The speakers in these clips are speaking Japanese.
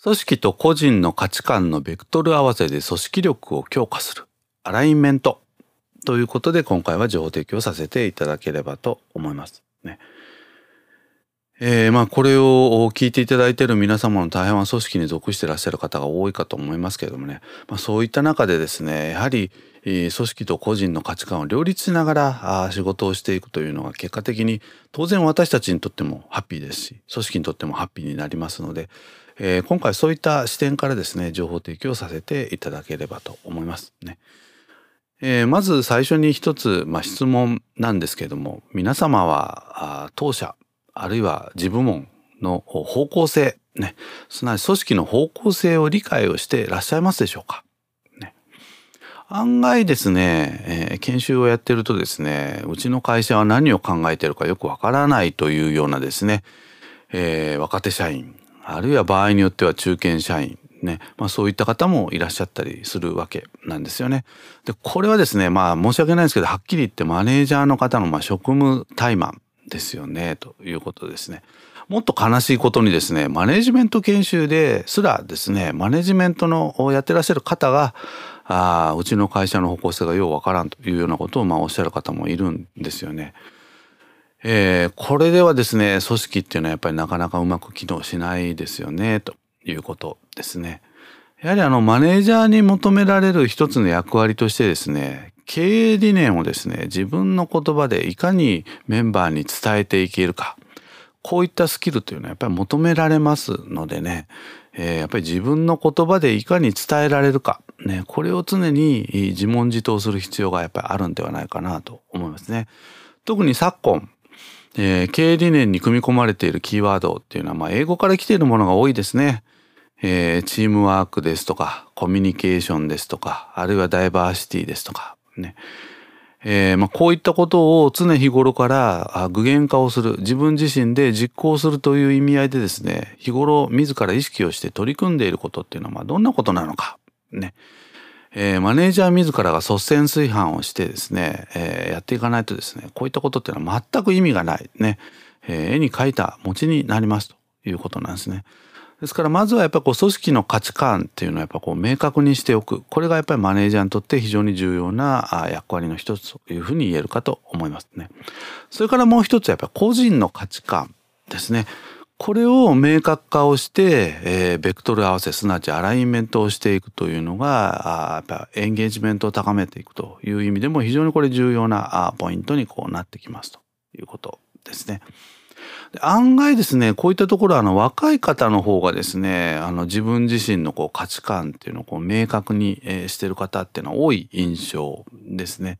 組織と個人の価値観のベクトル合わせで組織力を強化する。アラインメント。ということで今回は情報提供させていただければと思います。ね。えー、まあこれを聞いていただいている皆様の大半は組織に属していらっしゃる方が多いかと思いますけれどもね、まあ、そういった中でですねやはり組織と個人の価値観を両立しながら仕事をしていくというのが結果的に当然私たちにとってもハッピーですし組織にとってもハッピーになりますので、えー、今回そういった視点からですね情報提供させていただければと思いますね。えー、まず最初に一つ、まあ、質問なんですけれども皆様は当社あるいは自部門の方向性、ね、すなわち組織の方向性を理解をしていらっしゃいますでしょうか？ね、案外ですね、えー、研修をやってるとですね、うちの会社は何を考えてるかよくわからないというようなですね、えー、若手社員、あるいは場合によっては中堅社員、ね、まあそういった方もいらっしゃったりするわけなんですよね。で、これはですね、まあ申し訳ないですけど、はっきり言ってマネージャーの方のま職務怠慢ですよねということですね。もっと悲しいことにですねマネジメント研修ですらですねマネジメントのやってらっしゃる方があうちの会社の方向性がようわからんというようなことをまあおっしゃる方もいるんですよね。えー、これではですね組織っていうのはやっぱりなかなかうまく機能しないですよねということですね。やはりあのマネージャーに求められる一つの役割としてですね経営理念をですね自分の言葉でいかにメンバーに伝えていけるかこういったスキルというのはやっぱり求められますのでね、えー、やっぱり自分の言葉でいかに伝えられるか、ね、これを常に自問自答する必要がやっぱりあるんではないかなと思いますね。特に昨今、えー、経営理念に組み込まれているキーワードっていうのは、まあ、英語から来ているものが多いですね。えー、チームワークですとか、コミュニケーションですとか、あるいはダイバーシティですとか、ね。えーまあ、こういったことを常日頃から具現化をする自分自身で実行するという意味合いでですね日頃自ら意識をして取り組んでいることっていうのはまどんなことなのかね、えー、マネージャー自らが率先炊飯をしてですね、えー、やっていかないとですねこういったことっていうのは全く意味がないね、えー、絵に描いた餅になりますということなんですね。ですからまずはやっぱり組織の価値観っていうのをやっぱこう明確にしておくこれがやっぱりマネージャーにとって非常に重要な役割の一つというふうに言えるかと思いますね。それからもう一つやっぱり個人の価値観ですね。これを明確化をして、えー、ベクトル合わせすなわちアライメントをしていくというのがあやっぱエンゲージメントを高めていくという意味でも非常にこれ重要なポイントにこうなってきますということですね。案外ですねこういったところあの若い方の方がですねあの自分自身のこう価値観っていうのをこう明確に、してる方っていうのは多い印象ですね。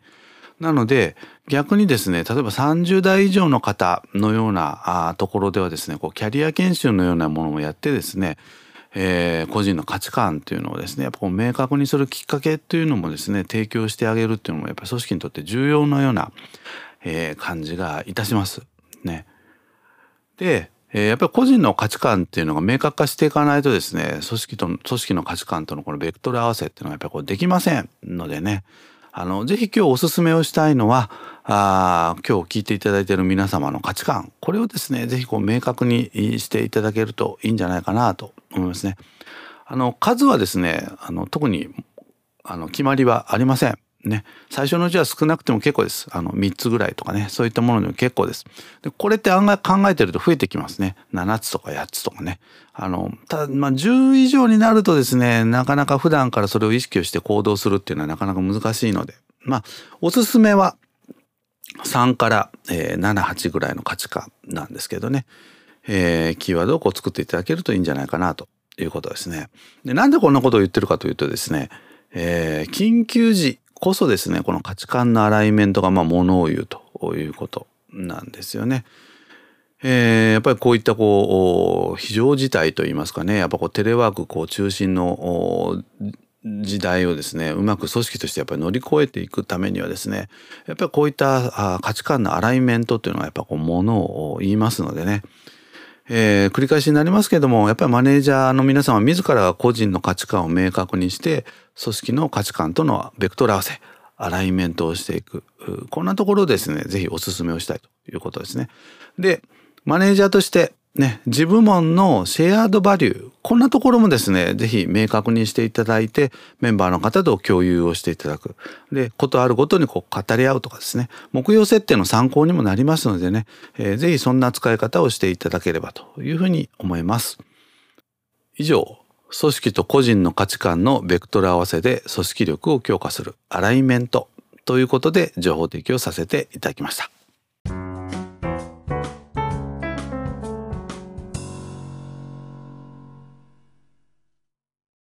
なので逆にですね例えば30代以上の方のようなところではですねこうキャリア研修のようなものもやってですねえー、個人の価値観っていうのをですねやっぱこう明確にするきっかけっていうのもですね提供してあげるっていうのもやっぱり組織にとって重要なような、えー、感じがいたします。ね。で、え、やっぱり個人の価値観っていうのが明確化していかないとですね組織と組織の価値観とのこのベクトル合わせっていうのがやっぱりこうできませんのでねあのぜひ今日おすすめをしたいのはあ今日聞いていただいている皆様の価値観これをですねぜひこう明確にしていただけるといいんじゃないかなと思いますね。あの数はですねあの特にあの決まりはありません。ね、最初のうちは少なくても結構です。あの、3つぐらいとかね、そういったものでも結構です。で、これって案外考えてると増えてきますね。7つとか8つとかね。あの、ただ、まあ、10以上になるとですね、なかなか普段からそれを意識をして行動するっていうのはなかなか難しいので、まあ、おすすめは3から、えー、7、8ぐらいの価値観なんですけどね、えー、キーワードをこう作っていただけるといいんじゃないかなということですね。で、なんでこんなことを言ってるかというとですね、えー、緊急時こそですねこの価値観のアライメントがまあものを言うということなんですよね。えー、やっぱりこういったこう非常事態といいますかねやっぱこうテレワークこう中心の時代をですねうまく組織としてやっぱり乗り越えていくためにはですねやっぱりこういった価値観のアライメントっていうのはやっぱこうものを言いますのでねえー、繰り返しになりますけどもやっぱりマネージャーの皆さんは自らが個人の価値観を明確にして組織の価値観とのベクトル合わせアライメントをしていくこんなところですね是非お勧めをしたいということですね。でマネージャーとしてね、自部門のシェアードバリュー、こんなところもですね、ぜひ明確にしていただいて、メンバーの方と共有をしていただく。で、ことあるごとにこう語り合うとかですね、目標設定の参考にもなりますのでね、えー、ぜひそんな使い方をしていただければというふうに思います。以上、組織と個人の価値観のベクトル合わせで組織力を強化するアライメントということで情報提供させていただきました。